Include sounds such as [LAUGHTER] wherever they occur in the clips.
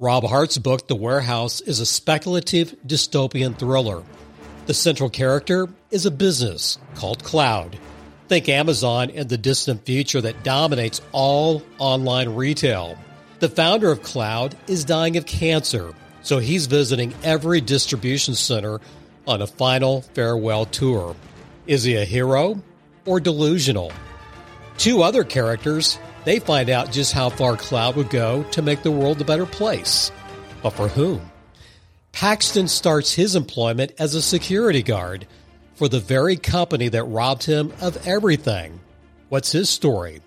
Rob Hart's book, The Warehouse, is a speculative dystopian thriller. The central character is a business called Cloud. Think Amazon in the distant future that dominates all online retail. The founder of Cloud is dying of cancer, so he's visiting every distribution center on a final farewell tour. Is he a hero or delusional? Two other characters they find out just how far Cloud would go to make the world a better place. But for whom? Paxton starts his employment as a security guard for the very company that robbed him of everything. What's his story?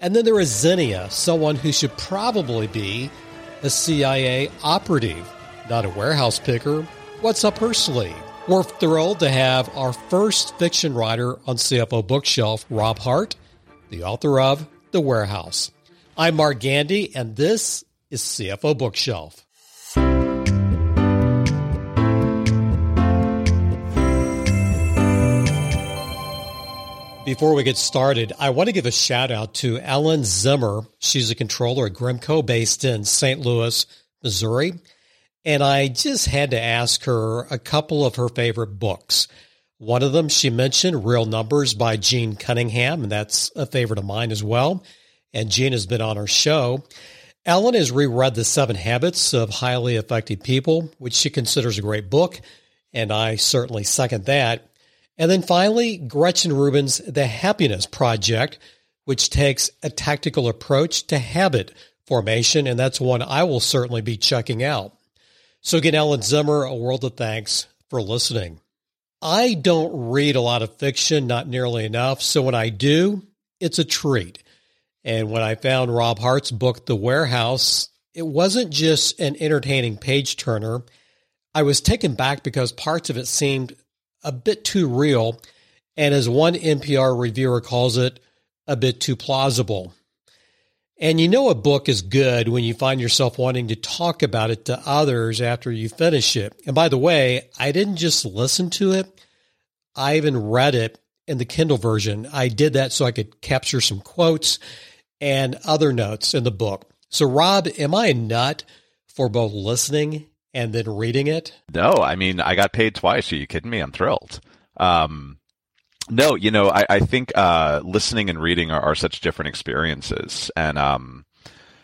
And then there is Zinnia, someone who should probably be a CIA operative, not a warehouse picker. What's up her sleeve? We're thrilled to have our first fiction writer on CFO Bookshelf, Rob Hart, the author of the Warehouse. I'm Mark Gandy, and this is CFO Bookshelf. Before we get started, I want to give a shout out to Ellen Zimmer. She's a controller at Grimco based in St. Louis, Missouri. And I just had to ask her a couple of her favorite books. One of them she mentioned, Real Numbers by Jean Cunningham, and that's a favorite of mine as well. And Jean has been on our show. Ellen has reread The Seven Habits of Highly Effective People, which she considers a great book, and I certainly second that. And then finally, Gretchen Rubin's The Happiness Project, which takes a tactical approach to habit formation, and that's one I will certainly be checking out. So again, Ellen Zimmer, a world of thanks for listening. I don't read a lot of fiction, not nearly enough. So when I do, it's a treat. And when I found Rob Hart's book, The Warehouse, it wasn't just an entertaining page turner. I was taken back because parts of it seemed a bit too real. And as one NPR reviewer calls it, a bit too plausible. And you know a book is good when you find yourself wanting to talk about it to others after you finish it. And by the way, I didn't just listen to it, I even read it in the Kindle version. I did that so I could capture some quotes and other notes in the book. So, Rob, am I a nut for both listening and then reading it? No, I mean, I got paid twice. Are you kidding me? I'm thrilled. Um, no, you know, I, I think uh, listening and reading are, are, such different experiences. And, um,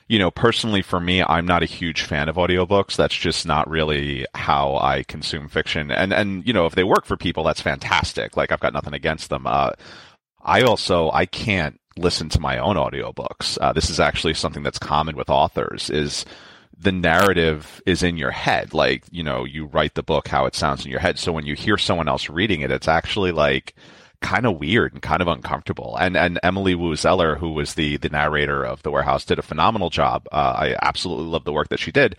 you know, personally for me, I'm not a huge fan of audiobooks. That's just not really how I consume fiction. And, and you know, if they work for people, that's fantastic. Like, I've got nothing against them. Uh, I also, I can't listen to my own audiobooks. Uh, this is actually something that's common with authors is the narrative is in your head. Like, you know, you write the book how it sounds in your head. So when you hear someone else reading it, it's actually like, kind of weird and kind of uncomfortable. And and Emily Woo Zeller, who was the the narrator of The Warehouse, did a phenomenal job. Uh, I absolutely love the work that she did,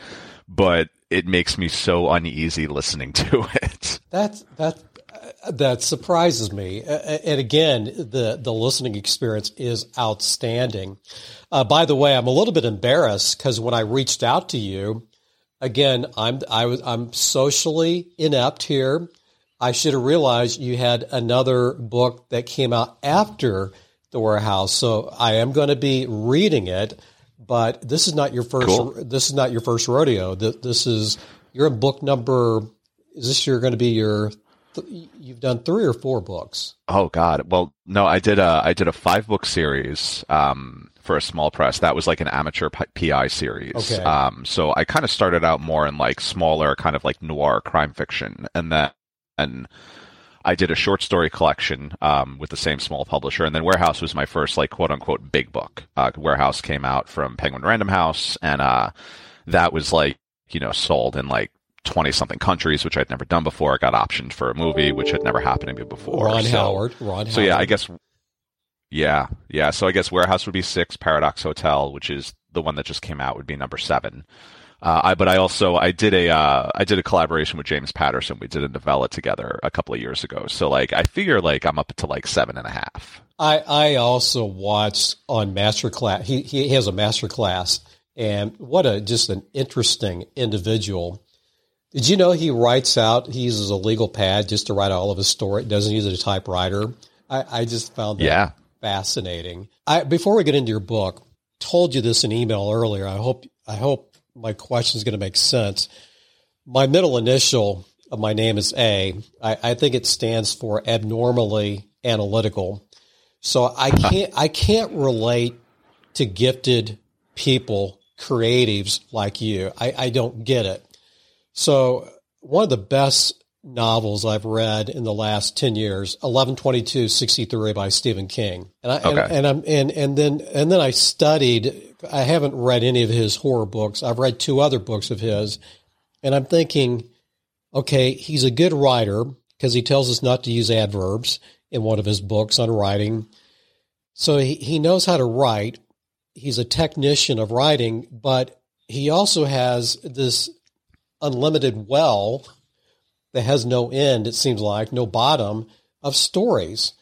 but it makes me so uneasy listening [LAUGHS] to it. That that that surprises me. And again, the the listening experience is outstanding. Uh, by the way, I'm a little bit embarrassed because when I reached out to you, again, I'm I was I'm socially inept here. I should have realized you had another book that came out after The Warehouse. So I am going to be reading it, but this is not your first. Cool. This is not your first rodeo. This is you're in book number. Is this you're going to be your? You've done three or four books. Oh God! Well, no, I did a I did a five book series. Um, for a small press. That was like an amateur PI series. Okay. Um, so I kind of started out more in like smaller, kind of like noir crime fiction, and then and I did a short story collection um, with the same small publisher, and then Warehouse was my first like quote unquote big book. Uh, Warehouse came out from Penguin Random House, and uh, that was like you know sold in like 20 something countries, which I'd never done before. I got optioned for a movie, which had never happened to me before. Ron so, Howard. Ron so yeah, I guess. Yeah, yeah. So I guess Warehouse would be six. Paradox Hotel, which is the one that just came out, would be number seven. Uh, I, but I also I did a uh, I did a collaboration with James Patterson. We did a novella together a couple of years ago. So like I figure like I'm up to like seven and a half. I I also watched on Masterclass. He he has a Masterclass, and what a just an interesting individual. Did you know he writes out? He uses a legal pad just to write all of his story. Doesn't use a typewriter. I, I just found that yeah. fascinating. I before we get into your book, told you this in email earlier. I hope I hope my question is going to make sense. My middle initial of my name is A. I, I think it stands for abnormally analytical. So I can't I can't relate to gifted people, creatives like you. I, I don't get it. So one of the best novels I've read in the last 10 years, 112263 by Stephen King. And I, okay. and, and, I'm, and, and then, and then I studied, I haven't read any of his horror books. I've read two other books of his and I'm thinking, okay, he's a good writer because he tells us not to use adverbs in one of his books on writing. So he, he knows how to write. He's a technician of writing, but he also has this unlimited well that has no end, it seems like, no bottom of stories.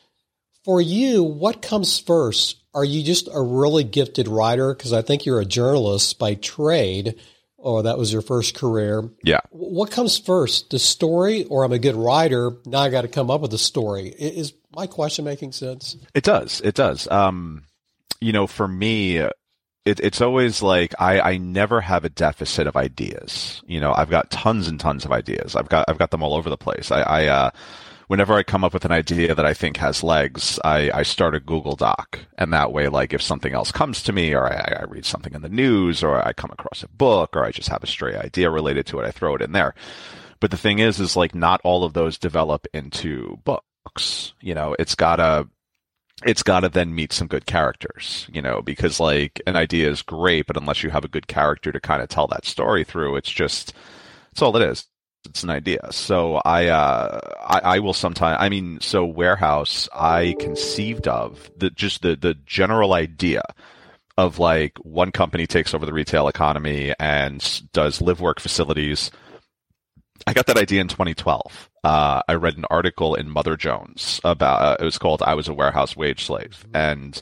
For you, what comes first? Are you just a really gifted writer? Because I think you're a journalist by trade, or that was your first career. Yeah. What comes first, the story, or I'm a good writer? Now I got to come up with a story. Is my question making sense? It does. It does. Um, you know, for me, it, it's always like I, I never have a deficit of ideas. You know, I've got tons and tons of ideas. I've got I've got them all over the place. I, I uh, whenever I come up with an idea that I think has legs, I, I start a Google Doc, and that way, like if something else comes to me, or I, I read something in the news, or I come across a book, or I just have a stray idea related to it, I throw it in there. But the thing is, is like not all of those develop into books. You know, it's gotta it's got to then meet some good characters, you know, because like an idea is great, but unless you have a good character to kind of tell that story through, it's just, it's all it is. It's an idea. So I, uh, I, I will sometimes, I mean, so warehouse, I conceived of the, just the, the general idea of like one company takes over the retail economy and does live work facilities I got that idea in 2012. Uh, I read an article in Mother Jones about uh, it was called "I Was a Warehouse Wage Slave," and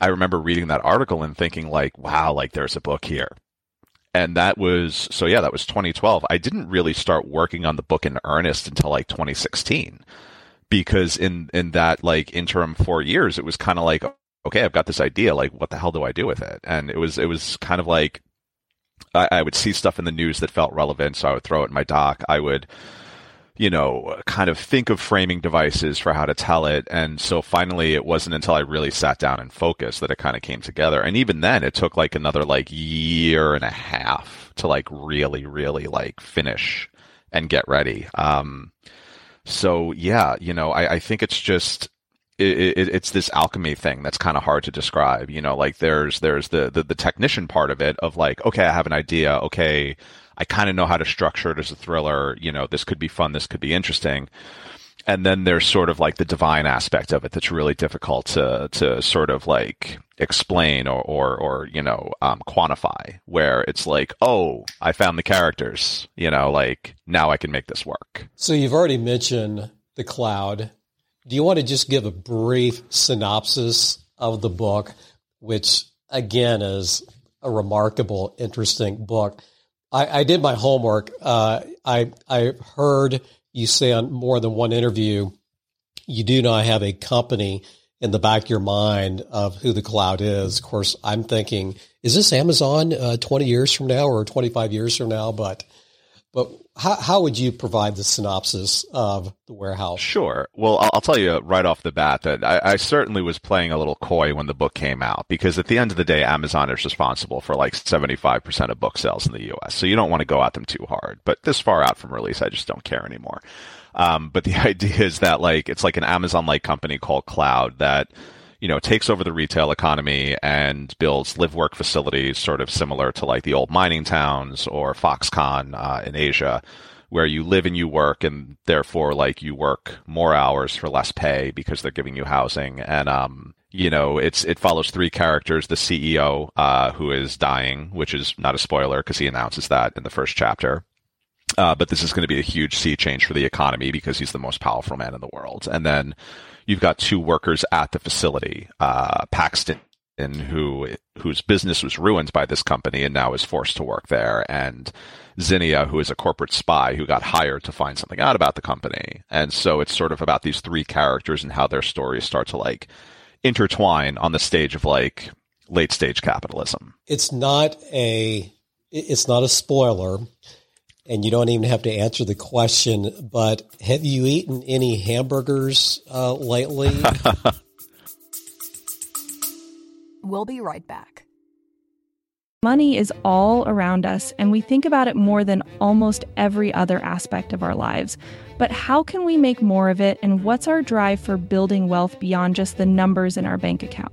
I remember reading that article and thinking like, "Wow, like there's a book here." And that was so yeah, that was 2012. I didn't really start working on the book in earnest until like 2016, because in in that like interim four years, it was kind of like, okay, I've got this idea. Like, what the hell do I do with it? And it was it was kind of like I, I would see stuff in the news that felt relevant, so I would throw it in my doc. I would you know, kind of think of framing devices for how to tell it. And so finally, it wasn't until I really sat down and focused that it kind of came together. And even then, it took like another like year and a half to like really, really like finish and get ready. Um, so yeah, you know, I, I think it's just it, it, it's this alchemy thing that's kind of hard to describe. You know, like there's there's the, the the technician part of it of like, okay, I have an idea. Okay, I kind of know how to structure it as a thriller. You know, this could be fun. This could be interesting. And then there's sort of like the divine aspect of it that's really difficult to to sort of like explain or or, or you know um, quantify. Where it's like, oh, I found the characters. You know, like now I can make this work. So you've already mentioned the cloud do you want to just give a brief synopsis of the book, which again is a remarkable, interesting book? I, I did my homework. Uh, I I heard you say on more than one interview, you do not have a company in the back of your mind of who the cloud is. Of course, I'm thinking, is this Amazon uh, 20 years from now or 25 years from now? But but how, how would you provide the synopsis of the warehouse? Sure. Well, I'll, I'll tell you right off the bat that I, I, certainly was playing a little coy when the book came out because at the end of the day, Amazon is responsible for like 75% of book sales in the U.S. So you don't want to go at them too hard. But this far out from release, I just don't care anymore. Um, but the [LAUGHS] idea is that like it's like an Amazon-like company called Cloud that you know, takes over the retail economy and builds live work facilities sort of similar to like the old mining towns or Foxconn uh, in Asia, where you live and you work and therefore like you work more hours for less pay because they're giving you housing. And, um, you know, it's it follows three characters: the CEO, uh, who is dying, which is not a spoiler because he announces that in the first chapter. Uh, but this is going to be a huge sea change for the economy because he's the most powerful man in the world. And then you've got two workers at the facility, uh, Paxton, who whose business was ruined by this company and now is forced to work there, and Zinnia, who is a corporate spy who got hired to find something out about the company. And so it's sort of about these three characters and how their stories start to like intertwine on the stage of like late stage capitalism. It's not a it's not a spoiler, and you don't even have to answer the question. But have you eaten any hamburgers uh, lately? [LAUGHS] we'll be right back. Money is all around us, and we think about it more than almost every other aspect of our lives. But how can we make more of it, and what's our drive for building wealth beyond just the numbers in our bank account?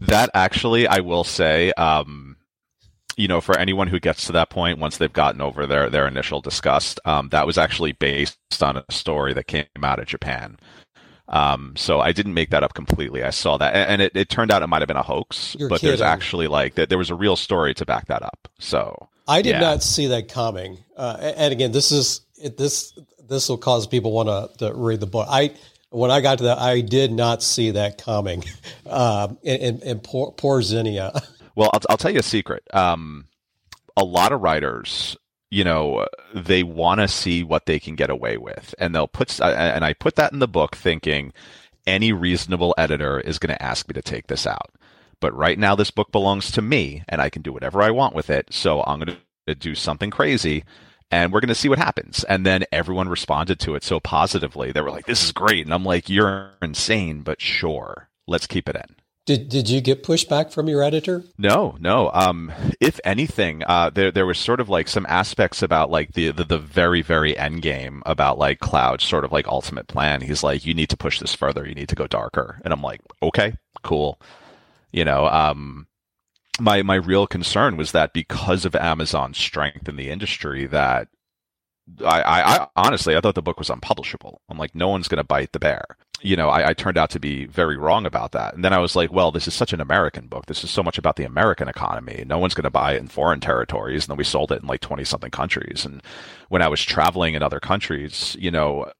That actually, I will say, um, you know, for anyone who gets to that point, once they've gotten over their their initial disgust, um, that was actually based on a story that came out of Japan. Um, so I didn't make that up completely. I saw that, and it, it turned out it might have been a hoax, You're but kidding. there's actually like that there was a real story to back that up. So I did yeah. not see that coming. Uh, and again, this is it, this this will cause people want to, to read the book. I when I got to that, I did not see that coming. [LAUGHS] Um, and, and, and poor, poor Zinnia. [LAUGHS] Well, I'll, I'll tell you a secret. Um, a lot of writers, you know, they want to see what they can get away with, and they'll put. And I put that in the book, thinking any reasonable editor is going to ask me to take this out. But right now, this book belongs to me, and I can do whatever I want with it. So I'm going to do something crazy and we're going to see what happens. And then everyone responded to it so positively. They were like, this is great. And I'm like, you're insane, but sure, let's keep it in. Did did you get pushback from your editor? No, no. Um, if anything, uh, there there was sort of like some aspects about like the, the the very very end game about like Cloud's sort of like ultimate plan. He's like, you need to push this further. You need to go darker. And I'm like, okay, cool. You know, um, my my real concern was that because of Amazon's strength in the industry, that I, I, I honestly I thought the book was unpublishable. I'm like, no one's going to bite the bear. You know, I, I turned out to be very wrong about that. And then I was like, well, this is such an American book. This is so much about the American economy. No one's going to buy it in foreign territories. And then we sold it in like 20 something countries. And when I was traveling in other countries, you know,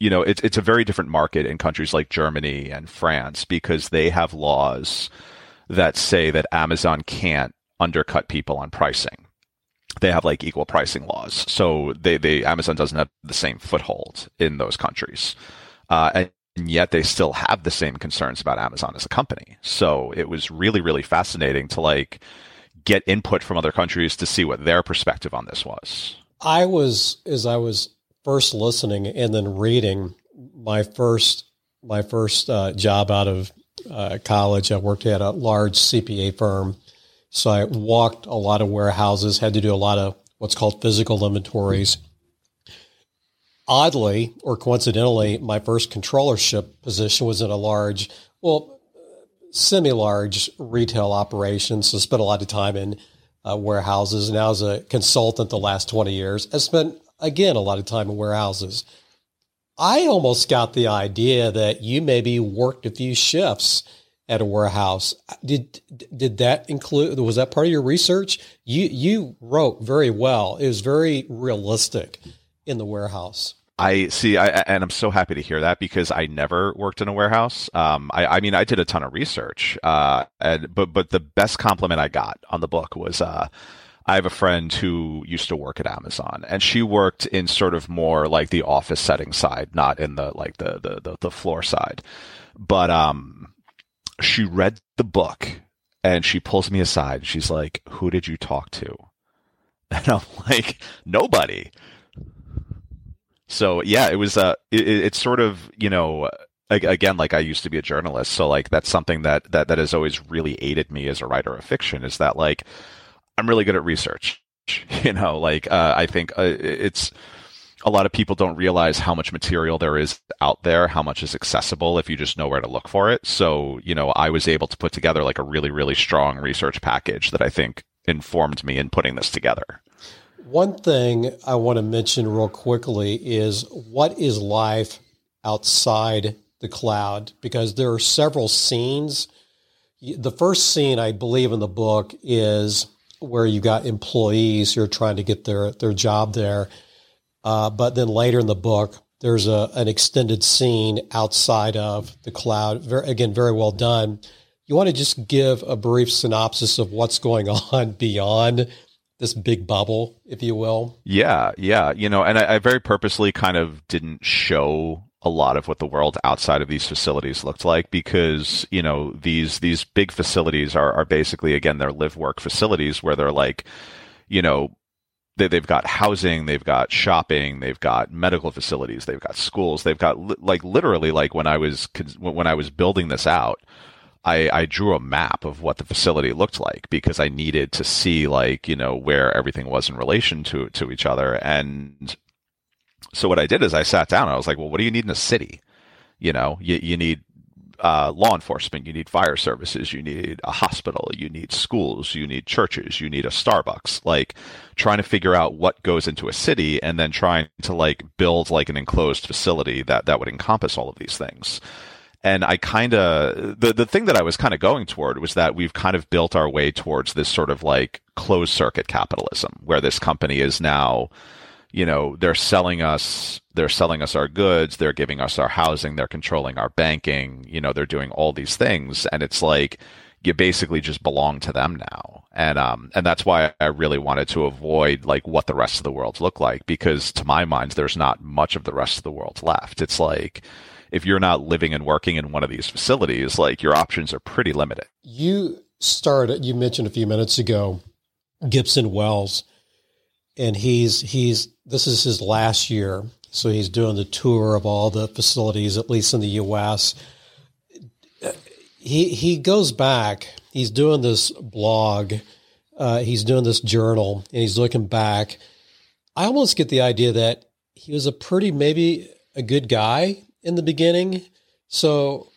you know, it's it's a very different market in countries like Germany and France because they have laws that say that Amazon can't undercut people on pricing. They have like equal pricing laws, so they, they Amazon doesn't have the same foothold in those countries, uh, and, and yet they still have the same concerns about Amazon as a company. So it was really really fascinating to like get input from other countries to see what their perspective on this was. I was as I was first listening and then reading my first my first uh, job out of uh, college. I worked at a large CPA firm. So I walked a lot of warehouses, had to do a lot of what's called physical inventories. Oddly or coincidentally, my first controllership position was in a large, well, semi large retail operation. So I spent a lot of time in uh, warehouses. Now, as a consultant, the last 20 years, I spent, again, a lot of time in warehouses. I almost got the idea that you maybe worked a few shifts at a warehouse. Did did that include? Was that part of your research? You you wrote very well. It was very realistic in the warehouse. I see, I, and I'm so happy to hear that because I never worked in a warehouse. Um, I, I mean, I did a ton of research, uh, and but but the best compliment I got on the book was uh, I have a friend who used to work at Amazon, and she worked in sort of more like the office setting side, not in the like the the the, the floor side. But um, she read the book and she pulls me aside. She's like, "Who did you talk to?" [LAUGHS] And I'm like, "Nobody." So yeah, it was uh, it, it's sort of you know again like i used to be a journalist so like that's something that that that has always really aided me as a writer of fiction is that like i'm really good at research [LAUGHS] you know like uh, i think uh, it's a lot of people don't realize how much material there is out there how much is accessible if you just know where to look for it so you know i was able to put together like a really really strong research package that i think informed me in putting this together one thing I want to mention real quickly is what is life outside the cloud? Because there are several scenes. the first scene I believe in the book is where you got employees who are trying to get their their job there, uh, but then later in the book there's a an extended scene outside of the cloud. Very, again, very well done. You want to just give a brief synopsis of what's going [LAUGHS] on beyond this big bubble, if you will. Yeah, yeah. You know, and I, I very purposely kind of didn't show a lot of what the world outside of these facilities looked like because you know these these big facilities are are basically again they're live work facilities where they're like you know they, they've got housing they've got shopping they've got medical facilities they've got schools they've got li- like literally like when i was when i was building this out I, I drew a map of what the facility looked like because I needed to see like you know where everything was in relation to to each other. And so what I did is I sat down and I was like, well, what do you need in a city? You know, you, you need uh, law enforcement, you need fire services, you need a hospital, you need schools, you need churches, you need a Starbucks. Like trying to figure out what goes into a city and then trying to like build like an enclosed facility that that would encompass all of these things. And I kind of the the thing that I was kind of going toward was that we've kind of built our way towards this sort of like closed circuit capitalism where this company is now you know they're selling us they're selling us our goods they're giving us our housing they're controlling our banking you know they're doing all these things. And it's like you basically just belong to them now. And um and that's why I really wanted to avoid like what the rest of the world look like because to my mind there's not much of the rest of the world left. It's like if you're not living and working in one of these facilities like your options are pretty limited. You started you mentioned a few minutes ago Gibson Wells and he's he's this is his last year, so he's doing the tour of all the facilities, at least in the U.S. He he goes back. He's doing this blog. Uh, he's doing this journal, and he's looking back. I almost get the idea that he was a pretty maybe a good guy in the beginning. So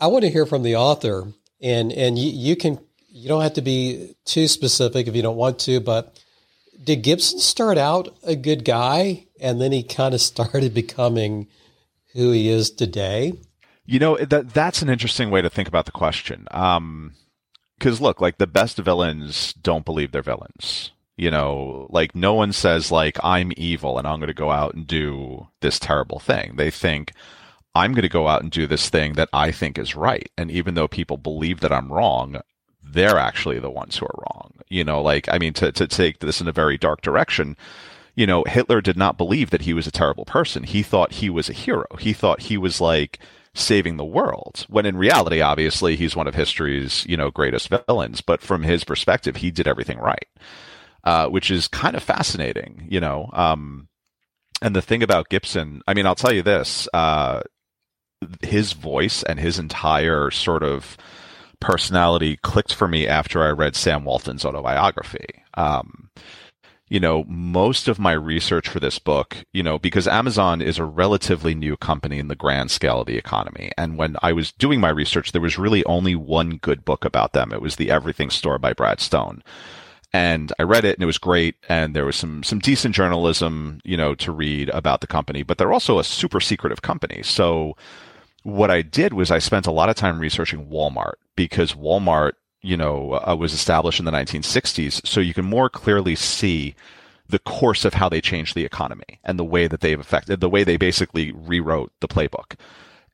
I want to hear from the author, and and you, you can you don't have to be too specific if you don't want to, but did Gibson start out a good guy and then he kind of started becoming who he is today? You know, that that's an interesting way to think about the question. Um, cuz look, like the best villains don't believe they're villains. You know, like no one says like I'm evil and I'm going to go out and do this terrible thing. They think I'm going to go out and do this thing that I think is right. And even though people believe that I'm wrong, they're actually the ones who are wrong. You know, like, I mean, to, to take this in a very dark direction, you know, Hitler did not believe that he was a terrible person. He thought he was a hero. He thought he was like saving the world. When in reality, obviously, he's one of history's, you know, greatest villains. But from his perspective, he did everything right, uh, which is kind of fascinating, you know. Um, and the thing about Gibson, I mean, I'll tell you this, uh, his voice and his entire sort of, personality clicked for me after I read Sam Walton's autobiography. Um, you know, most of my research for this book, you know, because Amazon is a relatively new company in the grand scale of the economy. And when I was doing my research, there was really only one good book about them. It was The Everything Store by Brad Stone. And I read it and it was great. And there was some, some decent journalism, you know, to read about the company, but they're also a super secretive company. So, what I did was I spent a lot of time researching Walmart because Walmart, you know, uh, was established in the 1960s. So you can more clearly see the course of how they changed the economy and the way that they've affected, the way they basically rewrote the playbook.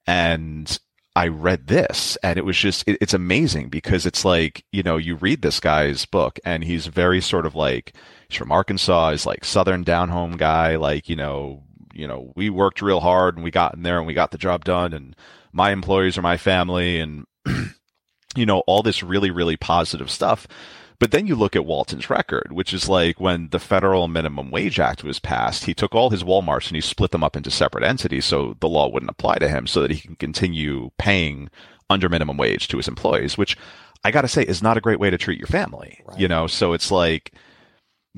And I read this and it was just, it, it's amazing because it's like, you know, you read this guy's book and he's very sort of like, he's from Arkansas, he's like Southern down home guy, like, you know, you know, we worked real hard and we got in there and we got the job done and my employees are my family and, [CLEARS THROAT] you know, all this really, really positive stuff. But then you look at Walton's record, which is like when the Federal Minimum Wage Act was passed, he took all his Walmarts and he split them up into separate entities so the law wouldn't apply to him so that he can continue paying under minimum wage to his employees, which I got to say is not a great way to treat your family, right. you know? So it's like,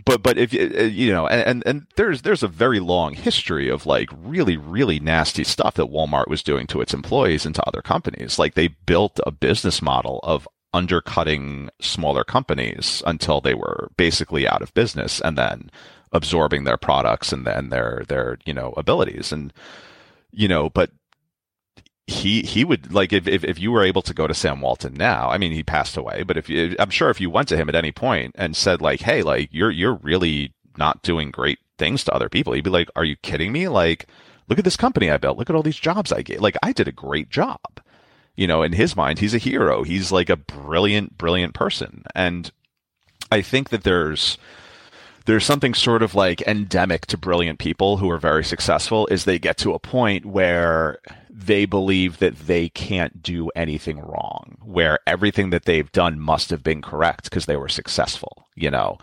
but but if uh, you know and and there's there's a very long history of like really really nasty stuff that Walmart was doing to its employees and to other companies. Like they built a business model of undercutting smaller companies until they were basically out of business and then absorbing their products and then their their you know abilities. And you know but he he would like if, if if you were able to go to Sam Walton now. I mean, he passed away, but if you, I'm sure if you went to him at any point and said like, "Hey, like you're you're really not doing great things to other people," he'd be like, "Are you kidding me? Like, look at this company I built. Look at all these jobs I get. Like, I did a great job." You know, in his mind, he's a hero. He's like a brilliant, brilliant person, and I think that there's there's something sort of like endemic to brilliant people who are very successful is they get to a point where they believe that they can't do anything wrong, where everything that they've done must have been correct because they were successful, you know.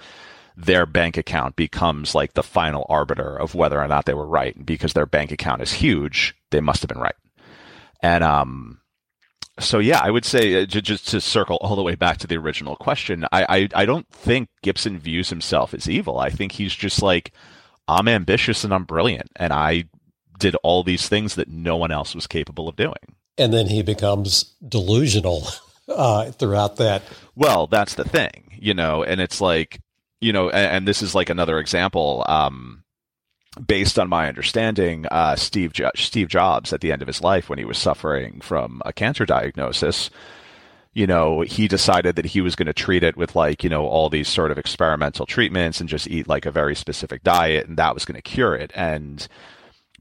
Their bank account becomes like the final arbiter of whether or not they were right. And because their bank account is huge, they must have been right. And um so yeah, I would say uh, just to circle all the way back to the original question, I, I, I don't think Gibson views himself as evil. I think he's just like I'm ambitious and I'm brilliant, and I did all these things that no one else was capable of doing. And then he becomes delusional [LAUGHS] uh, throughout that. Well, that's the thing, you know, and it's like you know, and, and this is like another example. Um, based on my understanding, uh, Steve jo- Steve Jobs at the end of his life, when he was suffering from a cancer diagnosis, you know, he decided that he was going to treat it with like you know all these sort of experimental treatments and just eat like a very specific diet, and that was going to cure it. And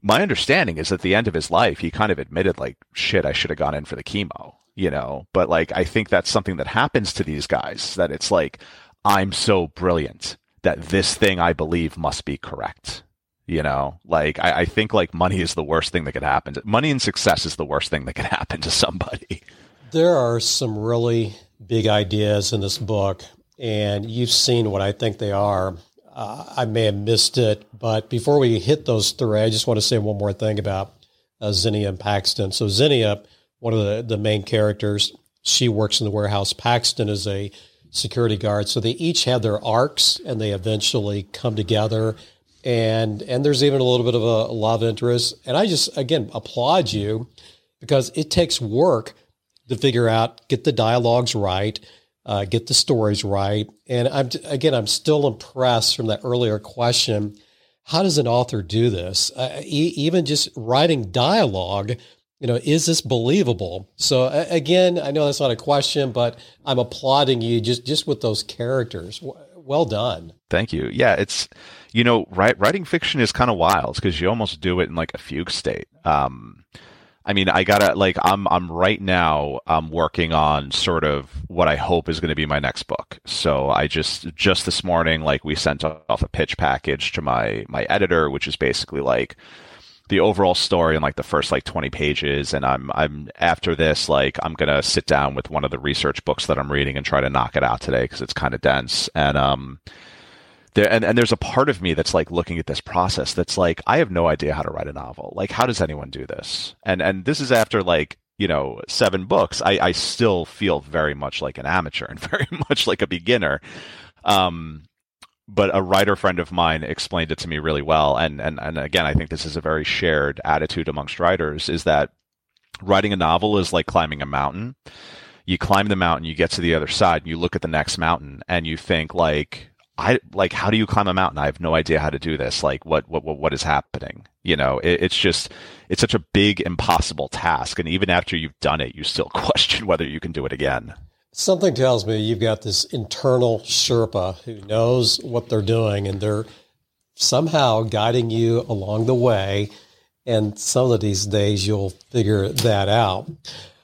my understanding is at the end of his life, he kind of admitted like, shit, I should have gone in for the chemo, you know. But like, I think that's something that happens to these guys that it's like, I'm so brilliant that this thing I believe must be correct you know, like I, I, think like money is the worst thing that could happen. Money and success is the worst thing that could [LAUGHS] happen to somebody. There are some really big ideas in this book, and you've seen what I think they are. Uh, I may have missed it, but before we hit those three, I just want to say one more thing about uh, Zinnia and Paxton. So Zinnia, one of the, the main characters, she works in the warehouse. Paxton is a security guard. So they each have their arcs, and they eventually come together and and there's even a little bit of a love interest. And I just again applaud you because it takes work to figure out get the dialogues right, uh, get the stories right. And I'm again I'm still impressed from that earlier question. How does an author do this? Uh, e- even just writing dialogue, you know, is this believable? So uh, again, I know that's not a question, but I'm applauding you just just with those characters. Well done. Thank you. Yeah, it's you know, write, writing fiction is kind of wild because you almost do it in like a fugue state. Um, I mean, I gotta like I'm I'm right now I'm working on sort of what I hope is going to be my next book. So I just just this morning like we sent off a pitch package to my my editor, which is basically like the overall story in like the first like 20 pages and I'm I'm after this like I'm to sit down with one of the research books that I'm reading and try to knock it out today cuz it's kind of dense. And um there and, and there's a part of me that's like looking at this process that's like i have no idea how to write a novel. Like how does anyone do this? And and this is after like you know seven books. I i still feel very much like an amateur and [LAUGHS] very much like a beginner. Um but a writer friend of mine explained it to me really well and and and again i think this is a very shared attitude amongst writers is that writing a novel is like climbing a mountain you climb the mountain you get to the other side and you look at the next mountain and you think like I like how do you climb a mountain? I have no idea how to do this. Like what what what, what is happening? You know, it, it's just it's such a big impossible task and even after you've done it, you still [LAUGHS] question whether you can do it again. Something tells me you've got this internal Sherpa who knows what they're doing and they're somehow guiding you along the way. And some of these days you'll figure that out.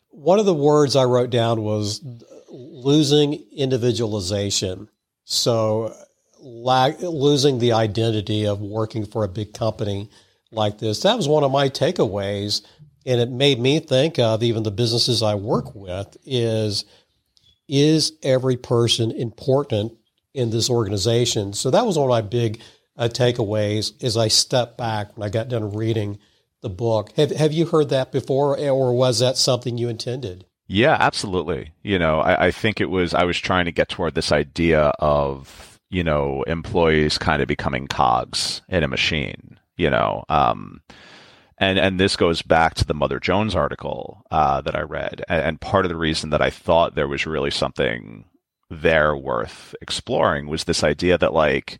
One of the words I wrote down was losing individualization. So losing the identity of working for a big company like this. That was one of my takeaways. And it made me think of even the businesses I work with is, is every person important in this organization? So that was one of my big uh, takeaways as I stepped back when I got done reading the book. Have, have you heard that before or was that something you intended? Yeah, absolutely. You know, I, I think it was, I was trying to get toward this idea of, you know, employees kind of becoming cogs in a machine, you know. Um, and and this goes back to the Mother Jones article uh, that I read, and, and part of the reason that I thought there was really something there worth exploring was this idea that like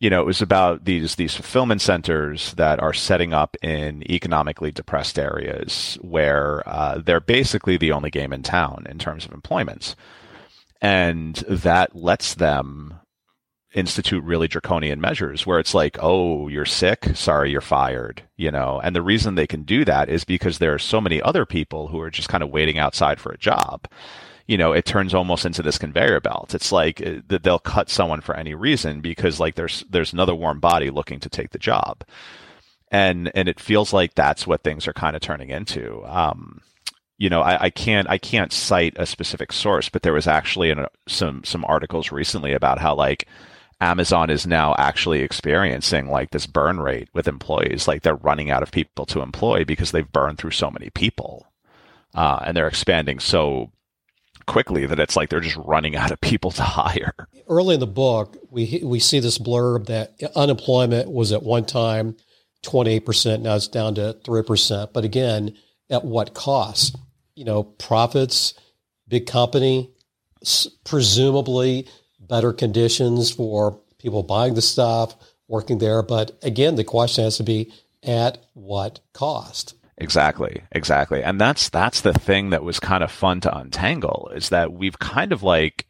you know, it was about these these fulfillment centers that are setting up in economically depressed areas where uh, they're basically the only game in town in terms of employment, and that lets them institute really draconian measures where it's like, oh, you're sick, sorry, you're fired, you know. And the reason they can do that is because there are so many other people who are just kind of waiting outside for a job you know, it turns almost into this conveyor belt. It's like uh, they'll cut someone for any reason because like there's there's another warm body looking to take the job, and and it feels like that's what things are kind of turning into. Um, you know, I, I, can't I can't cite a specific source, but there was actually an, some some articles recently about how like Amazon is now actually experiencing like this burn rate with employees, like they're running out of people to employ because they've burned through so many people, uh, and they're expanding so quickly that it's like they're just running out of people to hire. Early in the book, we we see this blurb that unemployment was at one time 28%, now it's down to 3%. But again, at what cost? You know, profits, big company, presumably better conditions for people buying the stuff, working there. But again, the question has to be at what cost? Exactly, exactly. And that's that's the thing that was kind of fun to untangle is that we've kind of like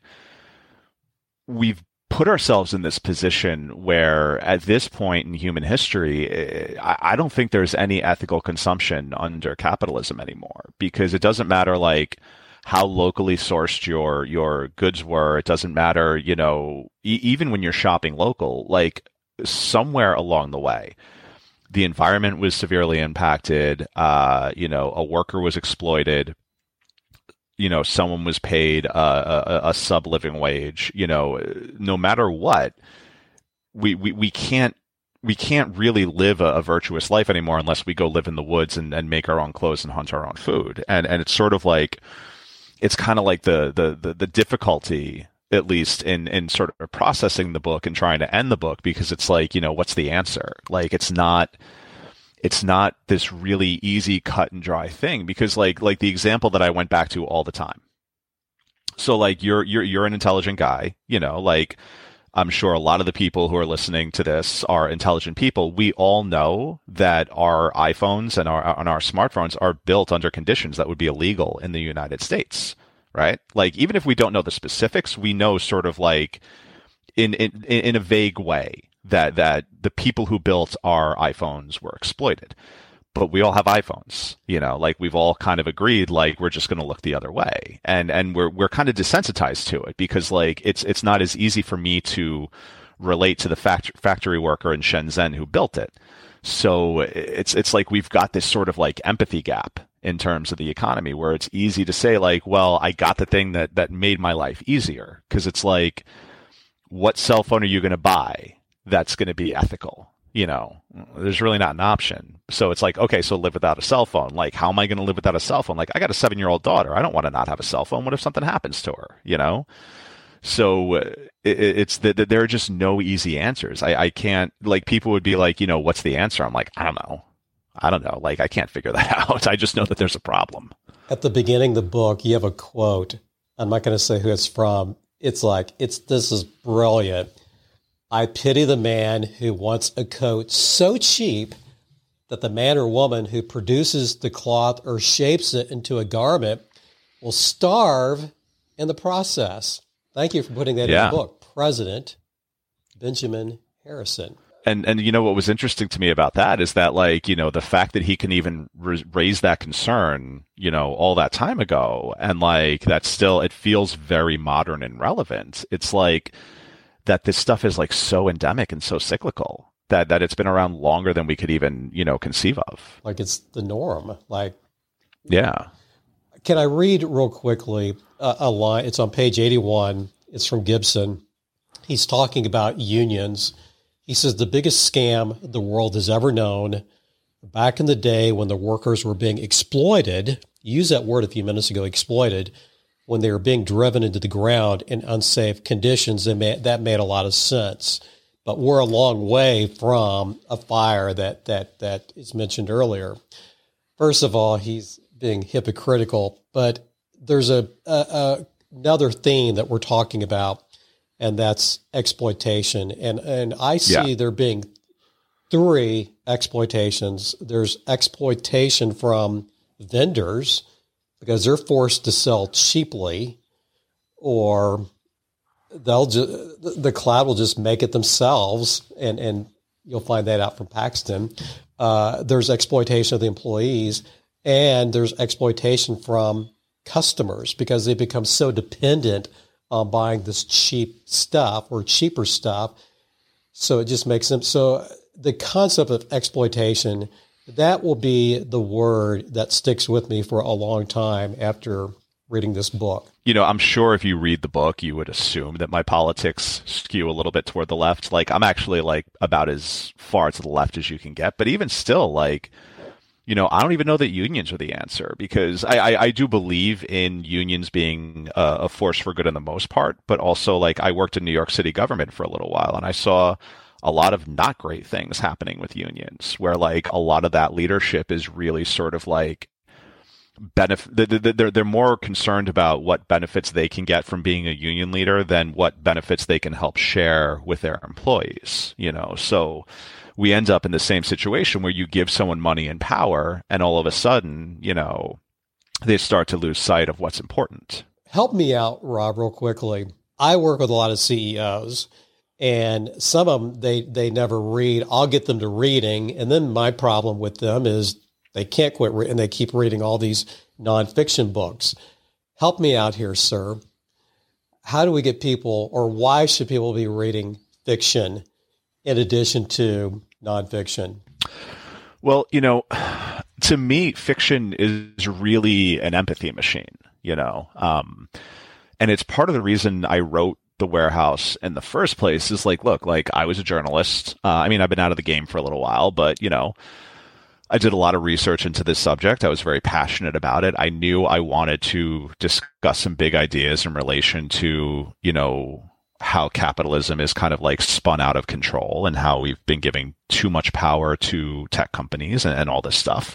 we've put ourselves in this position where at this point in human history eh, I, don't think there's any ethical consumption under capitalism anymore because it doesn't matter like how locally sourced your your goods were it doesn't matter you know e- even when you're shopping local like somewhere along the way the environment was severely impacted. Uh, you know, a worker was exploited. You know, someone was paid a, a, a sub living wage. You know, no matter what, we, we, we can't we can't really live a, a, virtuous life anymore unless we go live in the woods and, and make our own clothes and hunt our own food. And and it's sort of like it's kind of like the, the the the difficulty at least in in sort of processing the book and trying to end the book because it's like you know what's the answer? Like it's not it's not this really easy cut and dry thing because like like the example that I went back to all the time. So like you're you're you're an intelligent guy you know like I'm sure a lot of the people who are listening to this are intelligent people. We all know that our iPhones and our and our smartphones are built under conditions that would be illegal in the United States right? Like even if we don't know the specifics, we know sort of like in in in a vague way that that the people who built our iPhones were exploited. But we all have iPhones, you know, like we've all kind of agreed like we're just going to look the other way. And and we're we're kind of desensitized to it because like it's it's not as easy for me to relate to the fact, factory worker in Shenzhen who built it. So it's it's like we've got this sort of like empathy gap in terms of the economy where it's easy to say like, well, I got the thing that that made my life easier because it's like what cell phone are you going to buy that's going to be ethical? You know, there's really not an option. So it's like, okay, so live without a cell phone. Like, how am I going to live without a cell phone? Like, I got a seven year old daughter. I don't want to not have a cell phone. What if something happens to her? You know? So uh, it, it's that there are just no easy answers. I, I can't, like, people would be like, you know, what's the answer? I'm like, I don't know. I don't know. Like, I can't figure that [LAUGHS] out. I just know that there's a problem. At the beginning of the book, you have a quote. I'm not going to say who it's from. It's like, it's, this is brilliant. I pity the man who wants a coat so cheap that the man or woman who produces the cloth or shapes it into a garment will starve in the process. Thank you for putting that yeah. in the book. President Benjamin Harrison and and you know what was interesting to me about that is that like you know the fact that he can even raise that concern you know all that time ago and like that still it feels very modern and relevant it's like that this stuff is like so endemic and so cyclical that that it's been around longer than we could even you know conceive of. Like it's the norm. Like yeah. can i read real quickly a, a line? It's on page 81 it's from gibson. He's talking about unions. He says the biggest scam the world has ever known. Back in the day when the workers were being exploited, use that word a few minutes ago, exploited, when they were being driven into the ground in unsafe conditions, that made a lot of sense. But we're a long way from a fire that that that is mentioned earlier. First of all, he's being hypocritical, but there's a, a, a another theme that we're talking about and that's exploitation. And and I see yeah. there being three exploitations. There's exploitation from vendors because they're forced to sell cheaply, or they'll just the cloud will just make it themselves, and and you'll find that out from Paxton. Uh, there's exploitation of the employees, and there's exploitation from customers because they become so dependent on buying this cheap stuff or cheaper stuff. So it just makes them so the concept of exploitation that will be the word that sticks with me for a long time after reading this book. You know, I'm sure if you read the book, you would assume that my politics skew a little bit toward the left. Like, I'm actually like about as far to the left as you can get. But even still, like, you know, I don't even know that unions are the answer because I, I, I do believe in unions being a, a force for good in the most part. But also, like, I worked in New York City government for a little while and I saw a lot of not great things happening with unions where like a lot of that leadership is really sort of like benefit they're they're more concerned about what benefits they can get from being a union leader than what benefits they can help share with their employees you know? So we end up in the same situation where you give someone money and power and all of a sudden you know they start to lose sight of what's important. Help me out rob real quickly. I work with a lot of ceos and some of them they they never read. I'll get them to reading, and then my problem with them is they can't quit re- and they keep reading all these nonfiction books. Help me out here, sir. How do we get people, or why should people be reading fiction in addition to nonfiction? Well, you know, to me, fiction is really an empathy machine. You know, um, and it's part of the reason I wrote the warehouse in the first place is like, look, like I was a journalist. Uh, I mean, I've been out of the game for a little while, but you know, I did a lot of research into this subject. I was very passionate about it. I knew I wanted to discuss some big ideas in relation to, you know, how capitalism is kind of like spun out of control and how we've been giving too much power to tech companies and, and all this stuff.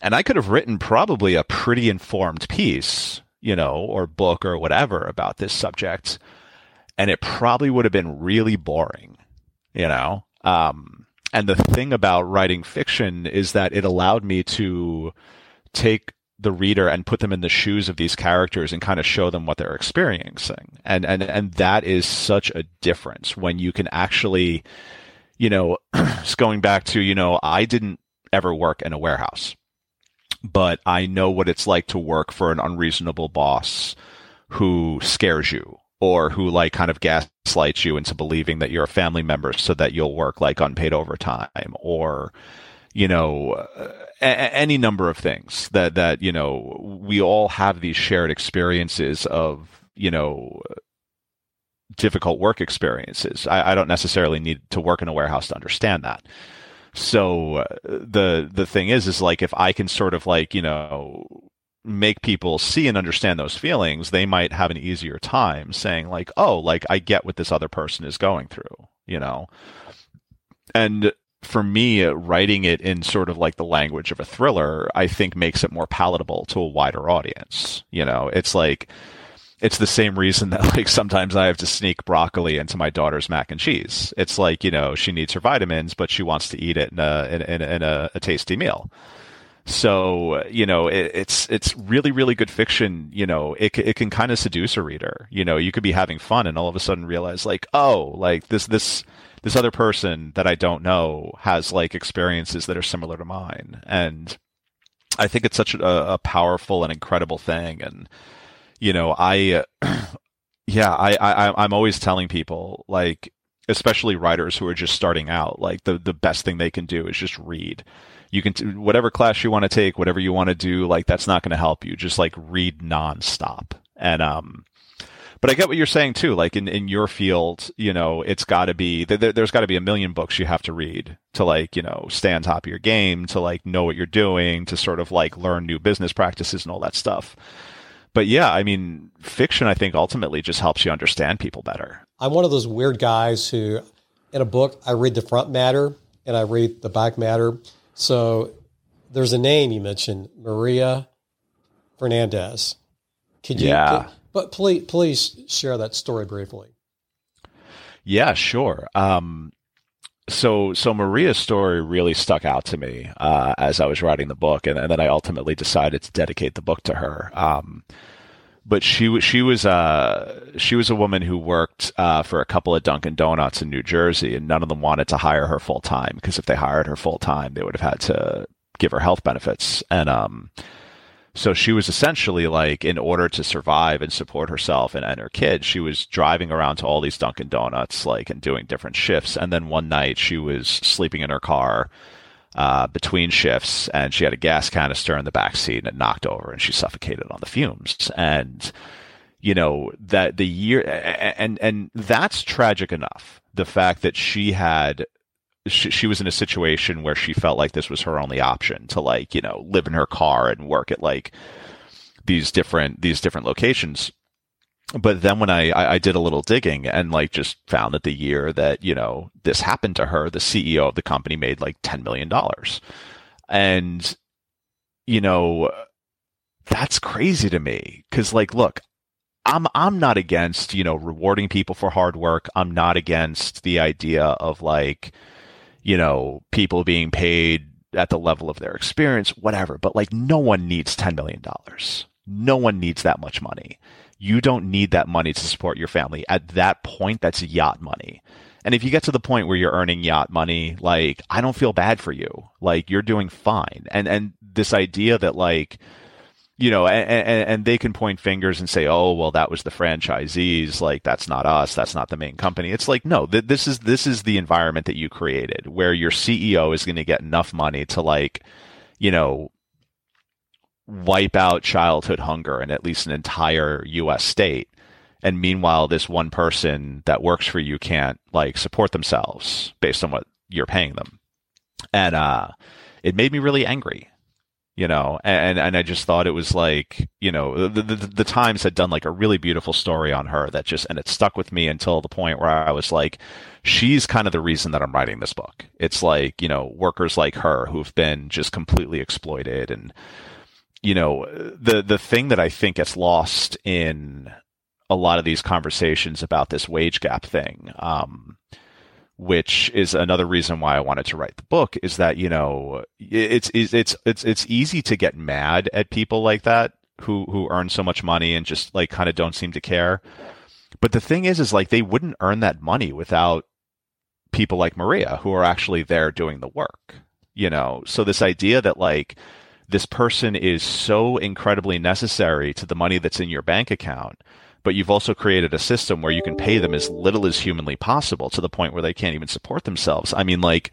And I could have written probably a pretty informed piece, you know, or book or whatever about this subject and it probably would have been really boring, you know? Um, and the thing about writing fiction is that it allowed me to take the reader and put them in the shoes of these characters and kind of show them what they're experiencing. And, and, and that is such a difference when you can actually, you know, [CLEARS THROAT] going back to, you know, I didn't ever work in a warehouse, but I know what it's like to work for an unreasonable boss who scares you or who like kind of gaslights you into believing that you're a family member so that you'll work like unpaid overtime or you know a- any number of things that that you know we all have these shared experiences of you know difficult work experiences. I, I don't necessarily need to work in a warehouse to understand that. So uh, the the thing is is like if i can sort of like you know make people see and understand those feelings, they might have an easier time saying like, "Oh, like I get what this other person is going through," you know. And for me, writing it in sort of like the language of a thriller, I think makes it more palatable to a wider audience. You know, it's like it's the same reason that [LAUGHS] like sometimes I have to sneak broccoli into my daughter's mac and cheese. It's like you know she needs her vitamins, but she wants to eat it in a in, in, in a, a tasty meal. So uh, you know, it, it's it's really really good fiction. You know, it it can kind of seduce a reader. You know, you could be having fun and all of a sudden realize like, oh, like this this this other person that I don't know has like experiences that are similar to mine, and I think it's such a, a powerful and incredible thing. And you know, I uh, [CLEARS THROAT] yeah, I, I I'm always telling people like especially writers who are just starting out like the the best thing they can do is just read you can t- whatever class you want to take, whatever you want to do, like that's not going to help you. Just like read nonstop. And um, but I get what you're saying too. Like in in your field, you know, it's got to be there, there's got to be a million books you have to read to like you know stay on top of your game, to like know what you're doing, to sort of like learn new business practices and all that stuff. But yeah, I mean, fiction I think ultimately just helps you understand people better. I'm one of those weird guys who, in a book, I read the front matter and I read the back matter so there's a name you mentioned, Maria Fernandez. Could you? Yeah. Could, but please, please share that story briefly. Yeah, sure. Um, so so Maria's story really stuck out to me uh, as I was writing the book, and, and, then I ultimately decided to dedicate the book to her. Um, but she she was uh, she was a woman who worked uh, for a couple of Dunkin' Donuts in New Jersey, and none of them wanted to hire her full time because if they hired her full time, they would have had to give her health benefits, and um, so she was essentially like, in order to survive and support herself and, and her kids, she was driving around to all these Dunkin' Donuts, like, and doing different shifts. And then one night she was sleeping in her car uh, between shifts, and she had a gas canister in the back seat, and it knocked over, and she suffocated on the fumes. And you know that the year, and and that's tragic enough. The fact that she had she, she, was in a situation where she felt like this was her only option to like you know live in her car and work at like these different these different locations but then when I, I, I did a little digging and like just found that the year that you know this happened to her the ceo of the company made like 10 million dollars and you know that's crazy to me because like look I'm I'm not against, you know, rewarding people for hard work. I'm not against the idea of like you know, people being paid at the level of their experience, whatever. But like, no one needs $10 million. No one needs that much money. You don't need that money to support your family. At that point, that's yacht money. And if you get to the point where you're earning yacht money, like, I don't feel bad for you. Like, you're doing fine. And, and this idea that like, you know, and, and, and, they can point fingers and say, "Oh, well, that was the franchisees. Like, that's not us. That's not the main company." It's like, no, th- this is this is the environment that you created, where your CEO is going to get enough money to like, you know, wipe out childhood hunger in at least an entire U.S. state. And meanwhile, this one person that works for you can't like support themselves based on what you're paying them, and uh, it made me really angry you know and and i just thought it was like you know the, the, the times had done like a really beautiful story on her that just and it stuck with me until the point where i was like she's kind of the reason that i'm writing this book it's like you know workers like her who've been just completely exploited and you know the the thing that i think gets lost in a lot of these conversations about this wage gap thing um, which is another reason why I wanted to write the book is that you know it's it's it's it's easy to get mad at people like that who who earn so much money and just like kind of don't seem to care. But the thing is is like they wouldn't earn that money without people like Maria who are actually there doing the work. You know, so this idea that like this person is so incredibly necessary to the money that's in your bank account but you've also created a system where you can pay them as little as humanly possible to the point where they can't even support themselves. I mean, like,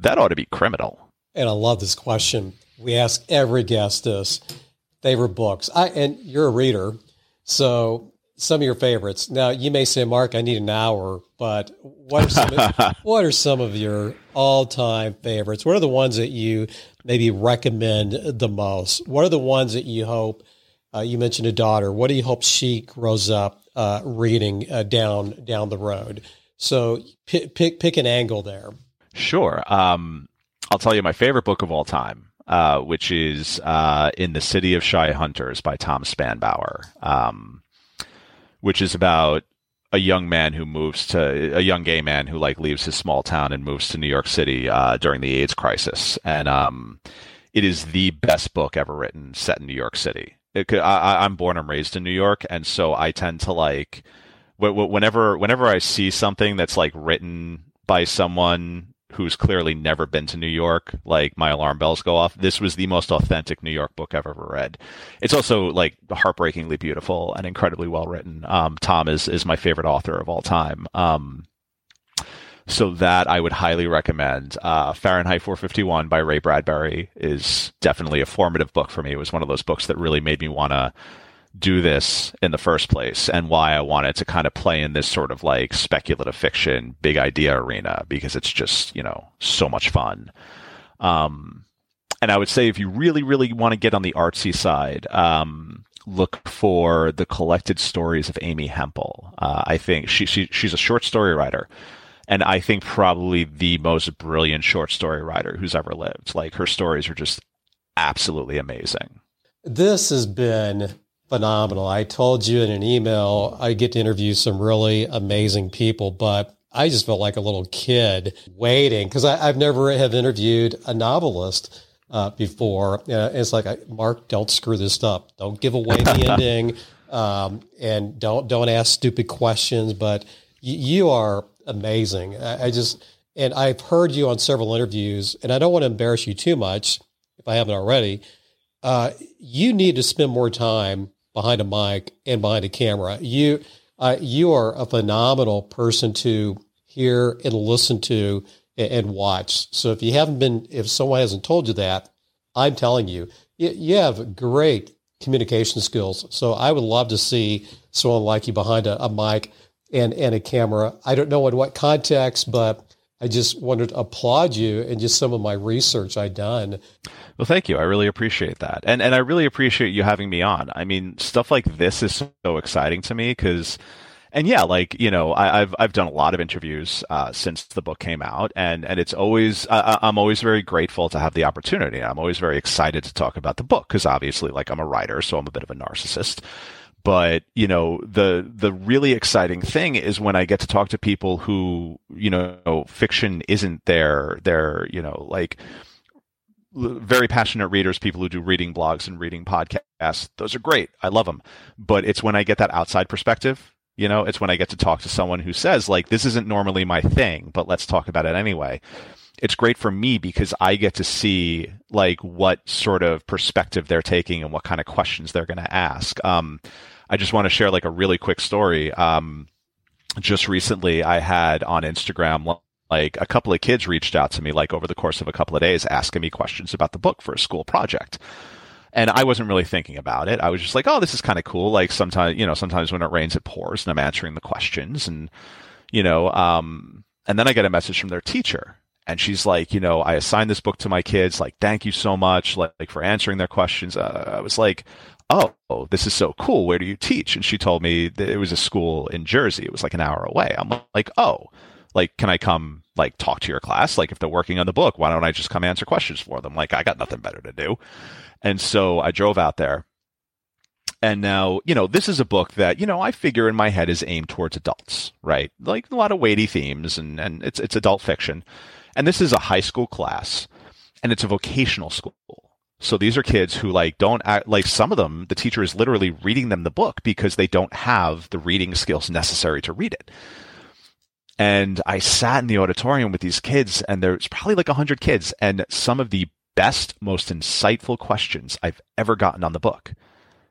that ought to be criminal. And I love this question. We ask every guest this favorite books. I and you're a reader, so some of your favorites. Now you may say, Mark, I need an hour, but what are some of, [LAUGHS] what are some of your all time favorites? What are the ones that you maybe recommend the most? What are the ones that you hope uh, you mentioned a daughter. What do you hope she grows up uh, reading uh, down down the road? So pick pick, pick an angle there. Sure. Um, I'll tell you my favorite book of all time, uh, which is uh, "In the City of Shy Hunters" by Tom Spanbauer, um, which is about a young man who moves to a young gay man who like leaves his small town and moves to New York City uh, during the AIDS crisis, and um, it is the best book ever written set in New York City. It could, I, I'm born and raised in New York, and so I tend to like whenever whenever I see something that's like written by someone who's clearly never been to New York, like my alarm bells go off. This was the most authentic New York book I've ever read. It's also like heartbreakingly beautiful and incredibly well written. Um, Tom is is my favorite author of all time. Um, so that I would highly recommend. Uh, Fahrenheit 451 by Ray Bradbury is definitely a formative book for me. It was one of those books that really made me want to do this in the first place and why I wanted to kind of play in this sort of like speculative fiction, big idea arena because it's just, you know, so much fun. Um, and I would say if you really, really want to get on the artsy side, um, look for the collected stories of Amy Hempel. Uh, I think she, she, she's a short story writer and I think probably the most brilliant short story writer who's ever lived. Like her stories are just absolutely amazing. This has been phenomenal. I told you in an email I get to interview some really amazing people, but I just felt like a little kid waiting because I've never have interviewed a novelist uh, before. Uh, it's like, Mark, don't screw this up. Don't give away the [LAUGHS] ending, um, and don't don't ask stupid questions. But y- you are amazing. I, I just and I've heard you on several interviews, and I don't want to embarrass you too much if I haven't already. Uh, you need to spend more time behind a mic and behind a camera. You uh, you are a phenomenal person to hear and listen to and, and, watch. So if you haven't been, if someone hasn't told you that, I'm telling you, you, you have great communication skills. So I would love to see someone like you behind a, a mic and and a camera. I don't know in what context, but I just wanted to applaud you and just some of my research I'd done. Well, thank you. I really appreciate that. And and I really appreciate you having me on. I mean, stuff like this is so exciting to me because and yeah, like you know, I, have I've done a lot of interviews uh, since the book came out, and and it's always I, I'm always very grateful to have the opportunity. I'm always very excited to talk about the book because obviously, like I'm a writer, so I'm a bit of a narcissist but you know the the really exciting thing is when I get to talk to people who you know fiction isn't their their you know like very passionate readers, people who do reading blogs and reading podcasts. Those are great. I love them. But it's when I get that outside perspective, you know, it's when I get to talk to someone who says like this isn't normally my thing, but let's talk about it anyway. It's great for me because I get to see like what sort of perspective they're taking and what kind of questions they're going to ask. Um, I just want to share like a really quick story. Um, just recently, I had on Instagram like a couple of kids reached out to me like over the course of a couple of days asking me questions about the book for a school project. And I wasn't really thinking about it. I was just like, oh, this is kind of cool. Like sometimes, you know, sometimes when it rains, it pours and I'm answering the questions and, you know, um, and then I get a message from their teacher and she's like, you know, I assigned this book to my kids. Like, thank you so much, like, like for answering their questions. Uh, I was like, Oh, oh, this is so cool. Where do you teach? And she told me that it was a school in Jersey. It was like an hour away. I'm like, oh, like, can I come like talk to your class? Like, if they're working on the book, why don't I just come answer questions for them? Like, I got nothing better to do. And so I drove out there. And now, you know, this is a book that, you know, I figure in my head is aimed towards adults, right? Like a lot of weighty themes and, and it's, it's adult fiction. And this is a high school class and it's a vocational school. So these are kids who like don't act like some of them, the teacher is literally reading them the book because they don't have the reading skills necessary to read it. And I sat in the auditorium with these kids and there's probably like a hundred kids and some of the best, most insightful questions I've ever gotten on the book,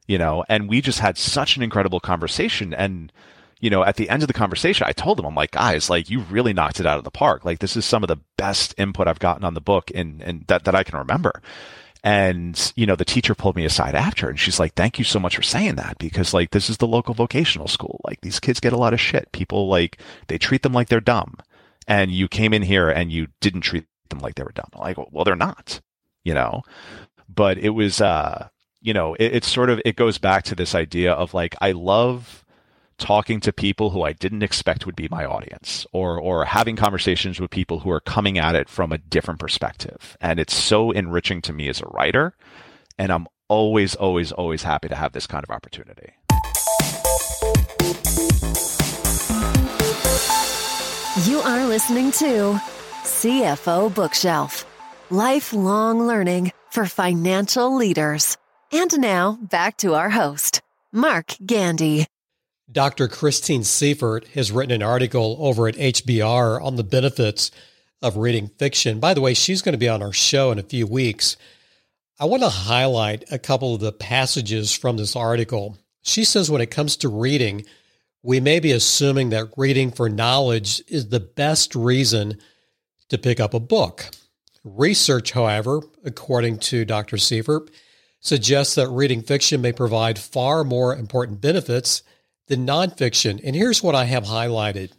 you know, and we just had such an incredible conversation. And, you know, at the end of the conversation, I told them, I'm like, guys, like you really knocked it out of the park. Like this is some of the best input I've gotten on the book in, in that, that I can remember. And, you know, the teacher pulled me aside after and she's like, thank you so much for saying that because like this is the local vocational school. Like these kids get a lot of shit. People like, they treat them like they're dumb. And you came in here and you didn't treat them like they were dumb. Like, well, they're not, you know, but it was, uh, you know, it, it's sort of, it goes back to this idea of like, I love talking to people who I didn't expect would be my audience or or having conversations with people who are coming at it from a different perspective. And it's so enriching to me as a writer and I'm always always always happy to have this kind of opportunity. You are listening to CFO Bookshelf. Lifelong learning for financial leaders. And now back to our host, Mark Gandy. Dr. Christine Seifert has written an article over at HBR on the benefits of reading fiction. By the way, she's going to be on our show in a few weeks. I want to highlight a couple of the passages from this article. She says when it comes to reading, we may be assuming that reading for knowledge is the best reason to pick up a book. Research, however, according to Dr. Seifert, suggests that reading fiction may provide far more important benefits than nonfiction. And here's what I have highlighted.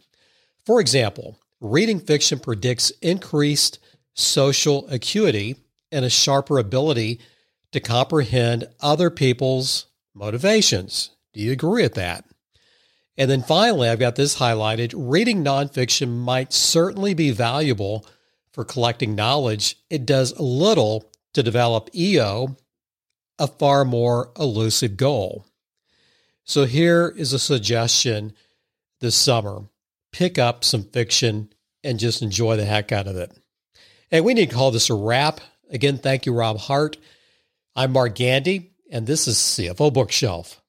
For example, reading fiction predicts increased social acuity and a sharper ability to comprehend other people's motivations. Do you agree with that? And then finally, I've got this highlighted. Reading nonfiction might certainly be valuable for collecting knowledge. It does little to develop EO, a far more elusive goal. So here is a suggestion this summer pick up some fiction and just enjoy the heck out of it. And we need to call this a wrap. Again, thank you, Rob Hart. I'm Mark Gandy, and this is CFO Bookshelf.